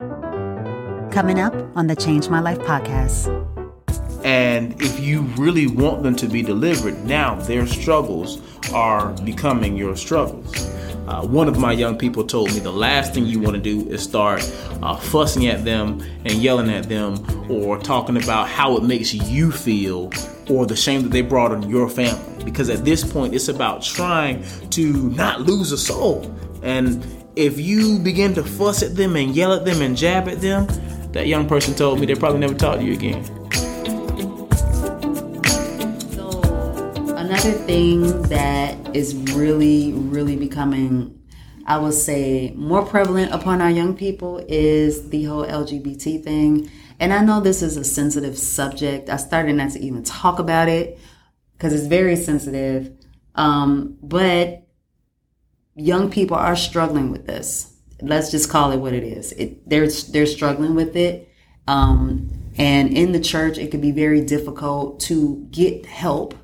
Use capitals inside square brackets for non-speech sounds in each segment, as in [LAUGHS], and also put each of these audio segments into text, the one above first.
Coming up on the Change My Life podcast. And if you really want them to be delivered, now their struggles are becoming your struggles. Uh, one of my young people told me the last thing you want to do is start uh, fussing at them and yelling at them or talking about how it makes you feel or the shame that they brought on your family. Because at this point, it's about trying to not lose a soul. And if you begin to fuss at them and yell at them and jab at them, that young person told me they probably never talk to you again. Another thing that is really, really becoming, I would say, more prevalent upon our young people is the whole LGBT thing. And I know this is a sensitive subject. I started not to even talk about it because it's very sensitive. Um, but young people are struggling with this. Let's just call it what it is. It, they're they're struggling with it, um, and in the church, it can be very difficult to get help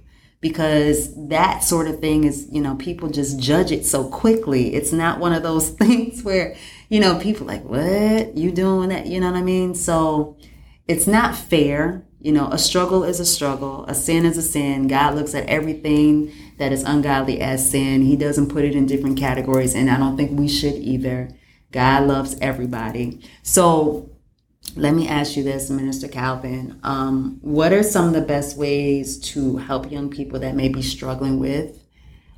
because that sort of thing is, you know, people just judge it so quickly. It's not one of those [LAUGHS] things where, you know, people like, what? You doing that? You know what I mean? So it's not fair. You know, a struggle is a struggle. A sin is a sin. God looks at everything that is ungodly as sin. He doesn't put it in different categories, and I don't think we should either. God loves everybody. So let me ask you this, Minister Calvin. Um, what are some of the best ways to help young people that may be struggling with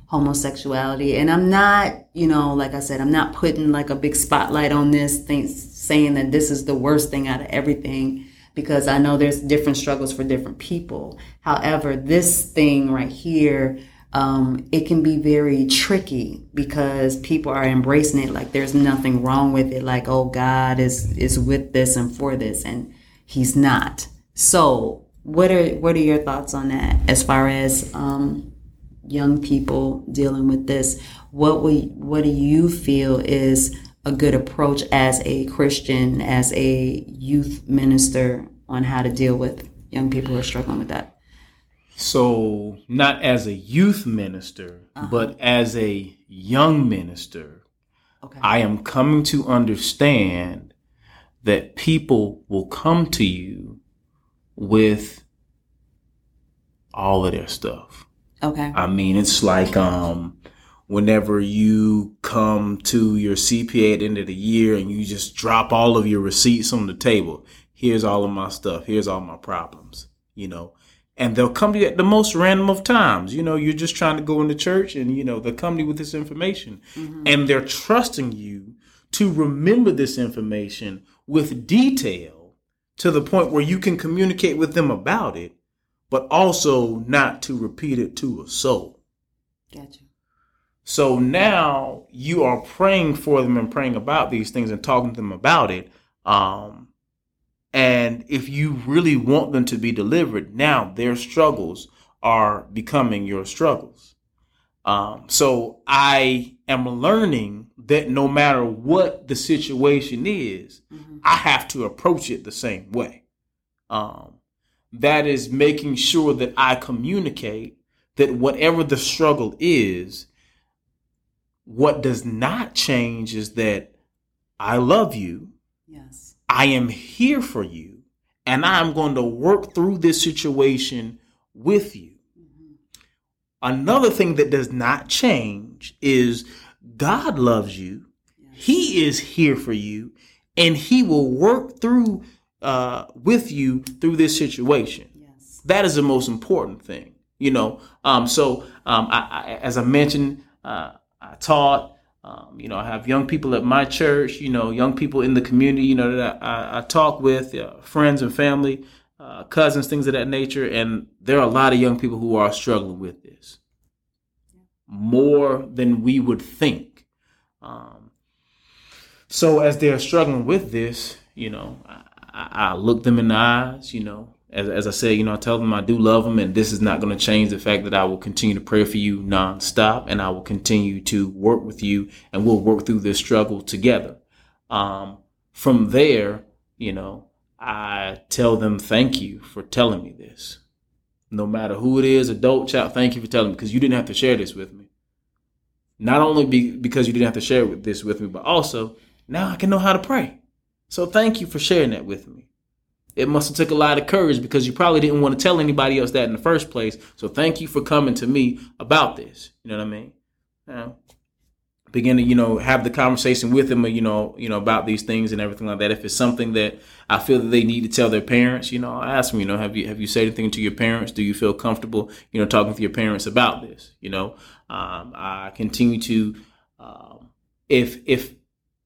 homosexuality? And I'm not, you know, like I said, I'm not putting like a big spotlight on this thing, saying that this is the worst thing out of everything because I know there's different struggles for different people. However, this thing right here, um, it can be very tricky because people are embracing it like there's nothing wrong with it like oh god is is with this and for this and he's not so what are what are your thoughts on that as far as um, young people dealing with this what we what do you feel is a good approach as a christian as a youth minister on how to deal with young people who are struggling with that so, not as a youth minister, uh-huh. but as a young minister, okay. I am coming to understand that people will come to you with all of their stuff. Okay. I mean, it's like um whenever you come to your CPA at the end of the year and you just drop all of your receipts on the table. Here's all of my stuff. Here's all my problems. You know, and they'll come to you at the most random of times. You know, you're just trying to go into church and, you know, they'll come to you with this information mm-hmm. and they're trusting you to remember this information with detail to the point where you can communicate with them about it, but also not to repeat it to a soul. Gotcha. So now you are praying for them and praying about these things and talking to them about it. Um, and if you really want them to be delivered, now their struggles are becoming your struggles. Um, so I am learning that no matter what the situation is, mm-hmm. I have to approach it the same way. Um, that is making sure that I communicate that whatever the struggle is, what does not change is that I love you. Yes I am here for you and I'm going to work through this situation with you. Mm-hmm. Another thing that does not change is God loves you. Yes. He is here for you and he will work through uh, with you through this situation. Yes. That is the most important thing, you know. Um, so um, I, I, as I mentioned, uh, I taught um, you know, I have young people at my church, you know, young people in the community, you know, that I, I talk with, uh, friends and family, uh, cousins, things of that nature. And there are a lot of young people who are struggling with this more than we would think. Um, so as they're struggling with this, you know, I, I, look them in the eyes, you know, as, as I said, you know, I tell them I do love them, and this is not going to change the fact that I will continue to pray for you nonstop, and I will continue to work with you, and we'll work through this struggle together. Um, from there, you know, I tell them thank you for telling me this. No matter who it is, adult, child, thank you for telling me because you didn't have to share this with me. Not only be, because you didn't have to share this with me, but also now I can know how to pray. So thank you for sharing that with me. It must have took a lot of courage because you probably didn't want to tell anybody else that in the first place. So thank you for coming to me about this. You know what I mean? Know, begin to you know have the conversation with them you know you know about these things and everything like that if it's something that i feel that they need to tell their parents you know i ask them you know have you have you said anything to your parents do you feel comfortable you know talking to your parents about this you know um, i continue to um, if if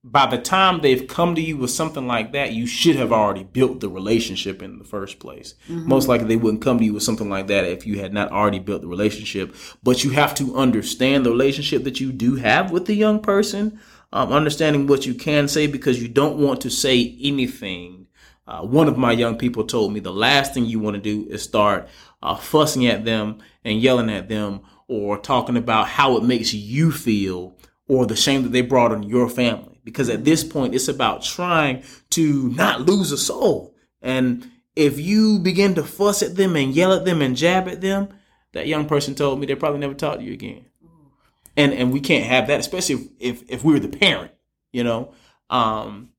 by the time they've come to you with something like that, you should have already built the relationship in the first place. Mm-hmm. Most likely they wouldn't come to you with something like that if you had not already built the relationship. But you have to understand the relationship that you do have with the young person, um, understanding what you can say because you don't want to say anything. Uh, one of my young people told me the last thing you want to do is start uh, fussing at them and yelling at them or talking about how it makes you feel or the shame that they brought on your family because at this point it's about trying to not lose a soul. And if you begin to fuss at them and yell at them and jab at them, that young person told me they probably never talk to you again. And and we can't have that, especially if if, if we are the parent, you know. Um,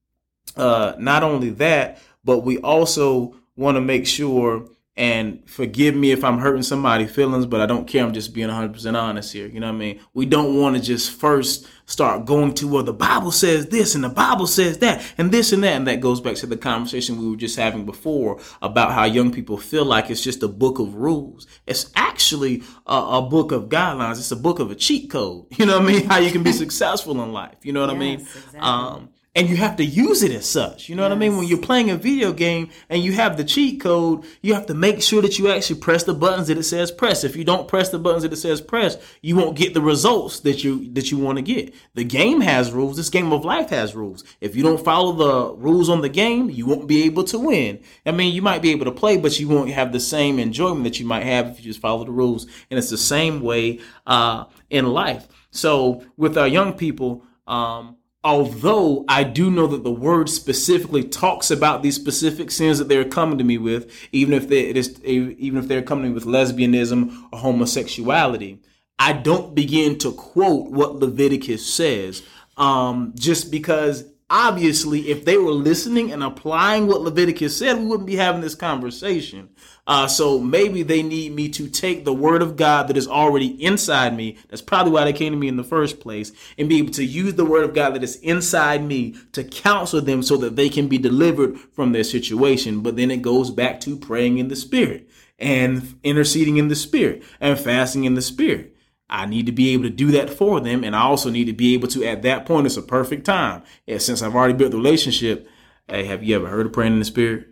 uh, not only that, but we also want to make sure and forgive me if I'm hurting somebody's feelings, but I don't care. I'm just being 100% honest here. You know what I mean? We don't want to just first start going to, well, the Bible says this and the Bible says that and this and that. And that goes back to the conversation we were just having before about how young people feel like it's just a book of rules. It's actually a, a book of guidelines. It's a book of a cheat code. [LAUGHS] You know what I mean? How you can be successful in life. You know what yes, I mean? Exactly. Um, and you have to use it as such. You know yes. what I mean? When you're playing a video game and you have the cheat code, you have to make sure that you actually press the buttons that it says press. If you don't press the buttons that it says press, you won't get the results that you that you want to get. The game has rules. This game of life has rules. If you don't follow the rules on the game, you won't be able to win. I mean, you might be able to play, but you won't have the same enjoyment that you might have if you just follow the rules. And it's the same way uh, in life. So with our young people. Um, although I do know that the word specifically talks about these specific sins that they're coming to me with, even if they, it is, even if they're coming with lesbianism or homosexuality, I don't begin to quote what Leviticus says, um, just because obviously if they were listening and applying what Leviticus said, we wouldn't be having this conversation. Uh, so maybe they need me to take the word of God that is already inside me. That's probably why they came to me in the first place and be able to use the word of God that is inside me to counsel them so that they can be delivered from their situation. But then it goes back to praying in the spirit and interceding in the spirit and fasting in the spirit. I need to be able to do that for them. And I also need to be able to, at that point, it's a perfect time. And since I've already built the relationship, hey, have you ever heard of praying in the spirit?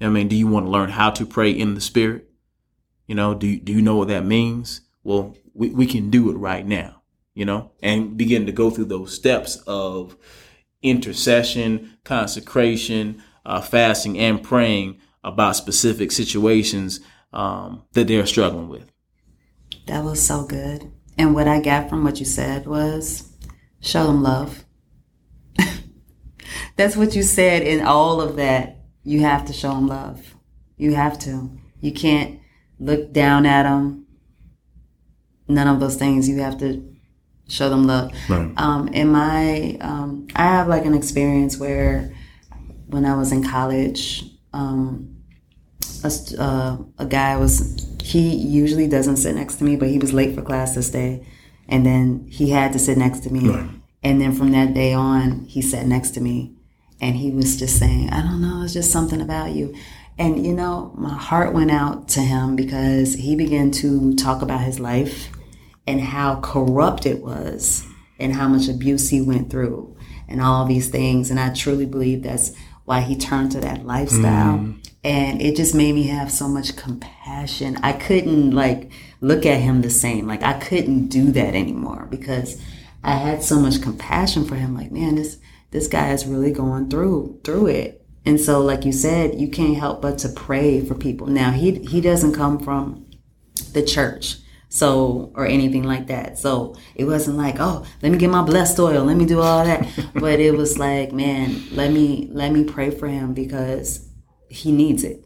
I mean, do you want to learn how to pray in the spirit? You know, do, do you know what that means? Well, we, we can do it right now, you know, and begin to go through those steps of intercession, consecration, uh, fasting, and praying about specific situations um, that they're struggling with. That was so good. And what I got from what you said was show them love. [LAUGHS] That's what you said in all of that you have to show them love. You have to. You can't look down at them. None of those things. You have to show them love. Right. Um, in my, um, I have like an experience where when I was in college, um, a, uh, a guy was, he usually doesn't sit next to me, but he was late for class this day. And then he had to sit next to me. Right. And then from that day on, he sat next to me and he was just saying, I don't know, it's just something about you. And you know, my heart went out to him because he began to talk about his life and how corrupt it was and how much abuse he went through and all these things. And I truly believe that's why he turned to that lifestyle. Mm. And it just made me have so much compassion. I couldn't like look at him the same. Like I couldn't do that anymore because I had so much compassion for him. Like, man, this this guy is really going through through it. And so, like you said, you can't help but to pray for people. Now, he he doesn't come from the church, so or anything like that. So it wasn't like, oh, let me get my blessed oil, let me do all that. but it was like, man, let me let me pray for him because he needs it.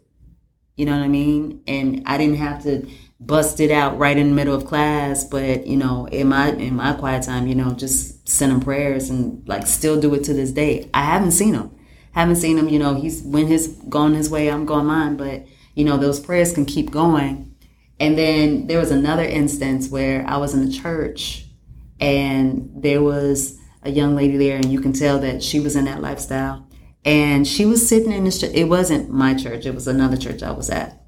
You know what I mean? And I didn't have to bust it out right in the middle of class, but you know, in my in my quiet time, you know, just send him prayers and like still do it to this day. I haven't seen him. haven't seen him. You know, he's when his going his way, I'm going mine. But you know, those prayers can keep going. And then there was another instance where I was in the church, and there was a young lady there, and you can tell that she was in that lifestyle. And she was sitting in this. It wasn't my church; it was another church I was at.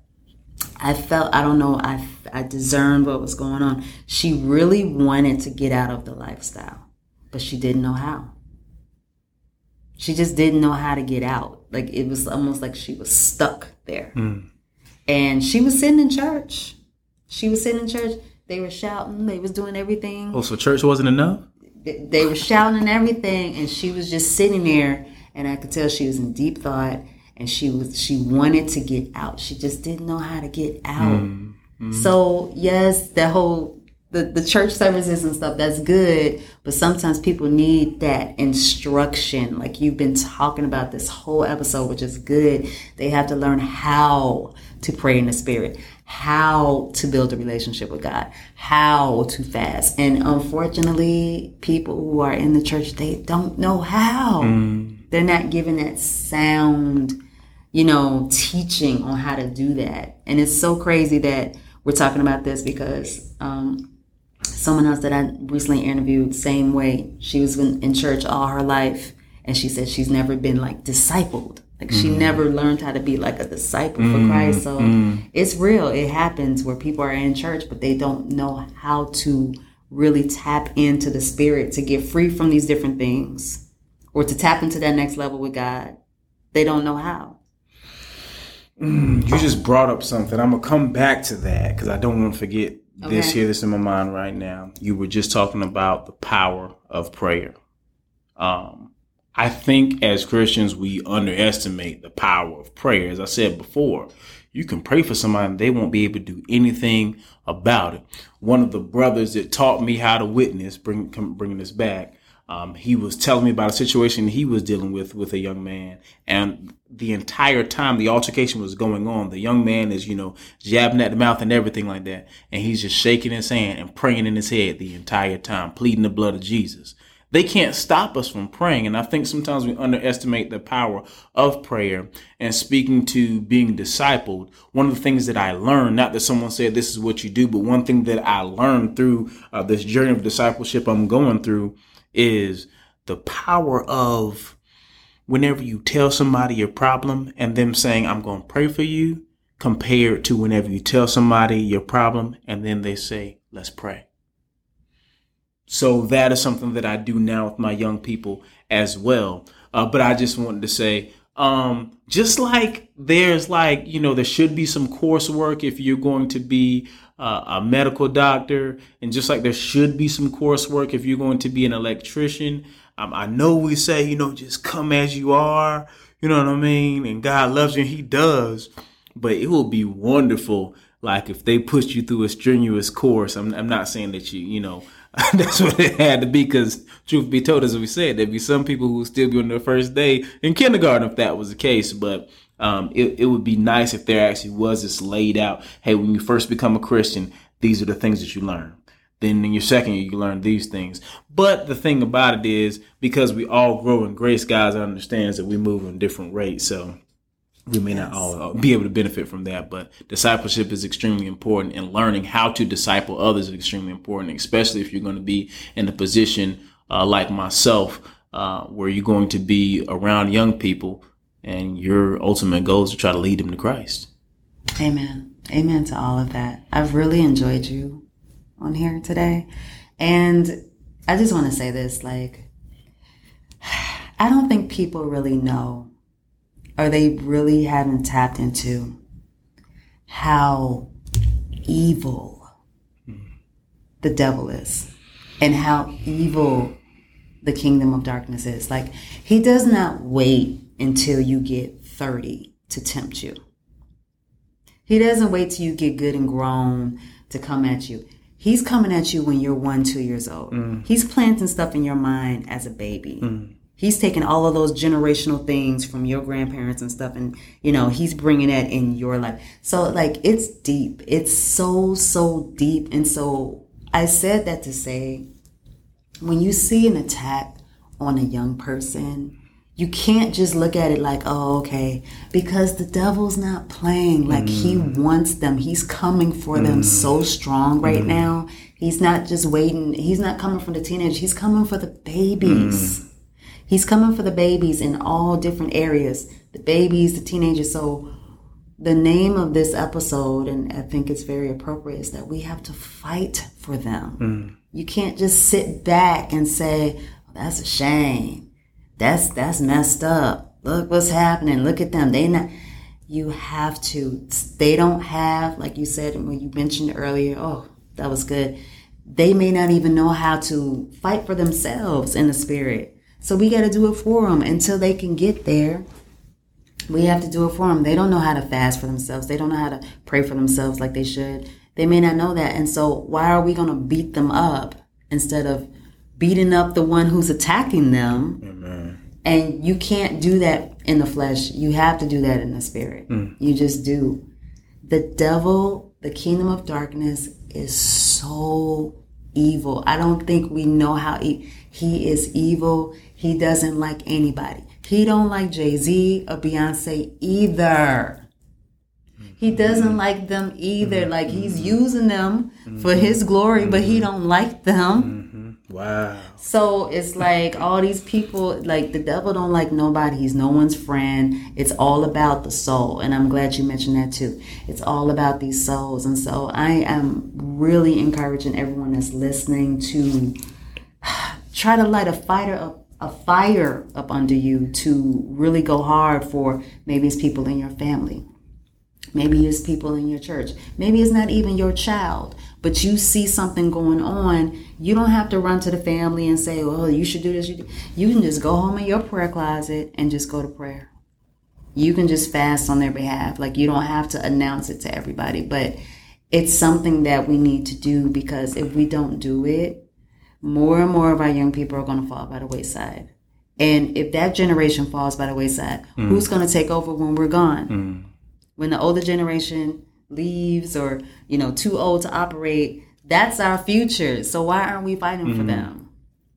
I felt I don't know. I I discerned what was going on. She really wanted to get out of the lifestyle, but she didn't know how. She just didn't know how to get out. Like it was almost like she was stuck there. Mm. And she was sitting in church. She was sitting in church. They were shouting. They was doing everything. Oh, so church wasn't enough? They- They were shouting and everything, and she was just sitting there. And I could tell she was in deep thought, and she was she wanted to get out. She just didn't know how to get out. Mm, mm. So yes, the whole the, the church services and stuff that's good, but sometimes people need that instruction. Like you've been talking about this whole episode, which is good. They have to learn how to pray in the spirit, how to build a relationship with God, how to fast. And unfortunately, people who are in the church, they don't know how. Mm. They're not given that sound you know, teaching on how to do that. And it's so crazy that we're talking about this because um, someone else that I recently interviewed, same way, she was in, in church all her life, and she said she's never been like discipled. Like she mm-hmm. never learned how to be like a disciple for mm-hmm. Christ. So mm-hmm. it's real. It happens where people are in church, but they don't know how to really tap into the spirit to get free from these different things or to tap into that next level with God. They don't know how. You just brought up something. I'm gonna come back to that because I don't want to forget this here. This in my mind right now. You were just talking about the power of prayer. Um, I think as Christians we underestimate the power of prayer. As I said before, you can pray for somebody and they won't be able to do anything about it. One of the brothers that taught me how to witness, bring bringing this back, um, he was telling me about a situation he was dealing with with a young man, and the entire time the altercation was going on, the young man is you know jabbing at the mouth and everything like that, and he's just shaking his hand and praying in his head the entire time, pleading the blood of Jesus. They can't stop us from praying, and I think sometimes we underestimate the power of prayer. And speaking to being discipled, one of the things that I learned, not that someone said this is what you do, but one thing that I learned through uh, this journey of discipleship I'm going through is the power of whenever you tell somebody your problem and them saying, I'm going to pray for you, compared to whenever you tell somebody your problem and then they say, let's pray. So that is something that I do now with my young people as well. Uh, but I just wanted to say, um, just like there's like, you know, there should be some coursework if you're going to be uh, a medical doctor, and just like there should be some coursework if you're going to be an electrician. Um, I know we say, you know, just come as you are, you know what I mean? And God loves you, and He does. But it will be wonderful, like if they put you through a strenuous course. I'm, I'm not saying that you, you know, [LAUGHS] that's what it had to be because truth be told as we said there'd be some people who would still be on their first day in kindergarten if that was the case but um, it, it would be nice if there actually was this laid out. Hey when you first become a christian these are the things that you learn. Then in your second year you learn these things. But the thing about it is because we all grow in grace guys understands that we move in different rates so we may not all be able to benefit from that, but discipleship is extremely important, and learning how to disciple others is extremely important, especially if you're going to be in a position uh, like myself, uh, where you're going to be around young people, and your ultimate goal is to try to lead them to Christ. Amen. Amen to all of that. I've really enjoyed you on here today. And I just want to say this like, I don't think people really know or they really haven't tapped into how evil the devil is and how evil the kingdom of darkness is. Like, he does not wait until you get 30 to tempt you. He doesn't wait till you get good and grown to come at you. He's coming at you when you're one, two years old. Mm. He's planting stuff in your mind as a baby. Mm. He's taking all of those generational things from your grandparents and stuff, and you know he's bringing that in your life. So like it's deep. It's so so deep, and so I said that to say, when you see an attack on a young person, you can't just look at it like, oh, okay, because the devil's not playing. Like he mm. wants them. He's coming for them mm. so strong right mm. now. He's not just waiting. He's not coming for the teenagers. He's coming for the babies. He's coming for the babies in all different areas. The babies, the teenagers. So the name of this episode, and I think it's very appropriate, is that we have to fight for them. You can't just sit back and say, "That's a shame. That's that's messed up. Look what's happening. Look at them. They not." You have to. They don't have, like you said when you mentioned earlier. Oh, that was good. They may not even know how to fight for themselves in the spirit. So we got to do it for them until they can get there we have to do it for them. They don't know how to fast for themselves. They don't know how to pray for themselves like they should. They may not know that. And so why are we going to beat them up instead of beating up the one who's attacking them? And you can't do that in the flesh. You have to do that in the spirit. Mm. You just do. The devil, the kingdom of darkness is so evil. I don't think we know how e- he is evil. He doesn't like anybody. He don't like Jay-Z or Beyonce either. Mm-hmm. He doesn't like them either. Mm-hmm. Like he's mm-hmm. using them for his glory, but he don't like them. Wow. So it's like all these people, like the devil don't like nobody. He's no one's friend. It's all about the soul. And I'm glad you mentioned that too. It's all about these souls. And so I am really encouraging everyone that's listening to [SIGHS] try to light a fire up a fire up under you to really go hard for maybe it's people in your family. Maybe it's people in your church. Maybe it's not even your child, but you see something going on. You don't have to run to the family and say, "Well, you should do this." You, you can just go home in your prayer closet and just go to prayer. You can just fast on their behalf. Like you don't have to announce it to everybody, but it's something that we need to do because if we don't do it, more and more of our young people are going to fall by the wayside. And if that generation falls by the wayside, mm. who's going to take over when we're gone? Mm. When the older generation leaves or, you know, too old to operate, that's our future. So why aren't we fighting for them?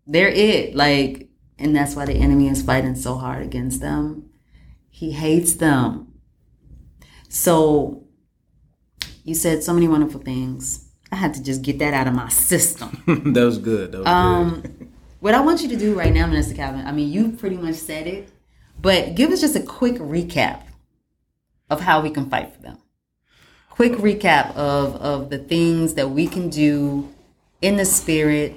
They're it. Like, and that's why the enemy is fighting so hard against them. He hates them. So you said so many wonderful things. I had to just get that out of my system. [LAUGHS] that was good. That was Um, good. what I want you to do right now, Minister Calvin, I mean, you pretty much said it, but give us just a quick recap of how we can fight for them. Quick recap of, of the things that we can do in the spirit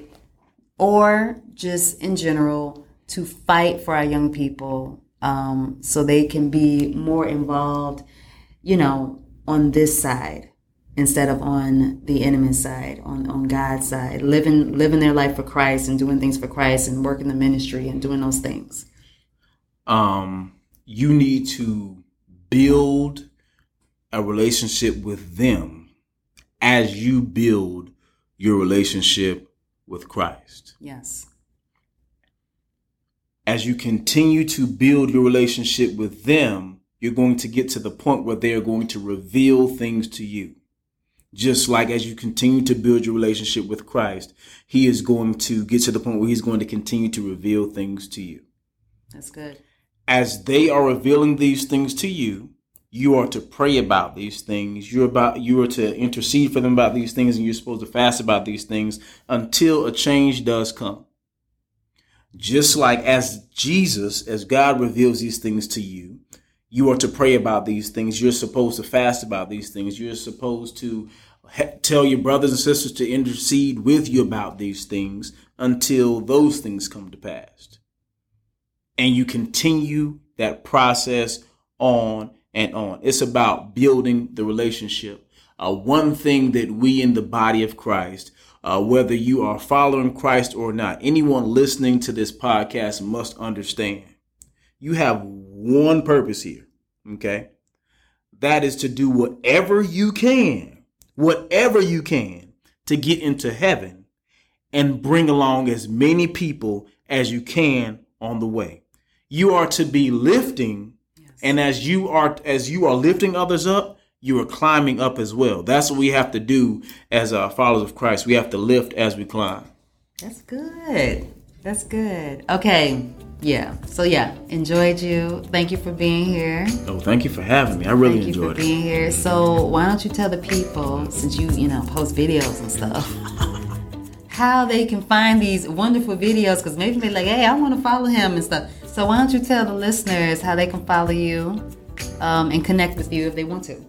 or just in general to fight for our young people um, so they can be more involved, you know, on this side instead of on the enemy's side, on, on God's side, living living their life for Christ and doing things for Christ and working the ministry and doing those things. um, you need to build a relationship with them as you build your relationship with Christ. Yes. As you continue to build your relationship with them, you're going to get to the point where they are going to reveal things to you. Just like as you continue to build your relationship with Christ, He is going to get to the point where He's going to continue to reveal things to you. That's good. as they are revealing these things to you, you are to pray about these things. You're about you are to intercede for them about these things, and you're supposed to fast about these things until a change does come. Just like as Jesus, as God reveals these things to you, you are to pray about these things. You're supposed to fast about these things. You're supposed to tell your brothers and sisters to intercede with you about these things until those things come to pass and you continue that process on and on. It's about building the relationship. Uh, one thing that we in the body of Christ, uh, whether you are following Christ or not, anyone listening to this podcast must understand. You have one purpose here, okay? That is to do whatever you can, whatever you can to get into heaven and bring along as many people as you can on the way. You are to be lifting, and as you are as you are lifting others up, you are climbing up as well. That's what we have to do as uh, followers of Christ. We have to lift as we climb. That's good. That's good. Okay. yeah. So yeah, enjoyed you. Thank you for being here. Oh, thank you for having me. I really Thank you for enjoyed it. being here. So why don't you tell the people, since you you know post videos and stuff, [LAUGHS] how they can find these wonderful videos? Because maybe they're like, hey, I want to follow him and stuff. So why don't you tell the listeners how they can follow you um, and connect with you if they want to?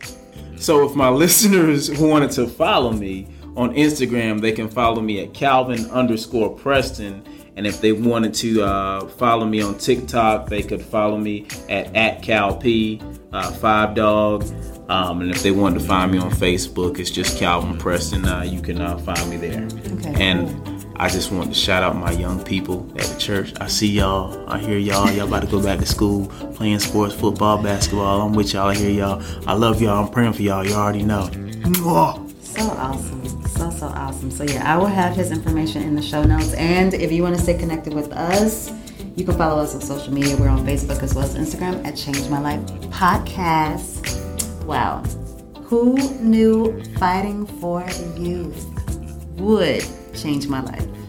So, if my [LAUGHS] listeners who wanted to follow me on Instagram, they can follow me at Calvin underscore Preston. And if they wanted to uh, follow me on TikTok, they could follow me at at CalP, uh, Five Dog. Um, and if they wanted to find me on Facebook, it's just Calvin Preston. Uh, you can uh, find me there. Okay, and I just want to shout out my young people at the church. I see y'all. I hear y'all. Y'all about to go back to school, playing sports, football, basketball. I'm with y'all. I hear y'all. I love y'all. I'm praying for y'all. Y'all already know. So awesome. So, so awesome. So, yeah, I will have his information in the show notes. And if you want to stay connected with us, you can follow us on social media. We're on Facebook as well as Instagram at Change My Life Podcast. Wow. Who knew fighting for youth would change my life?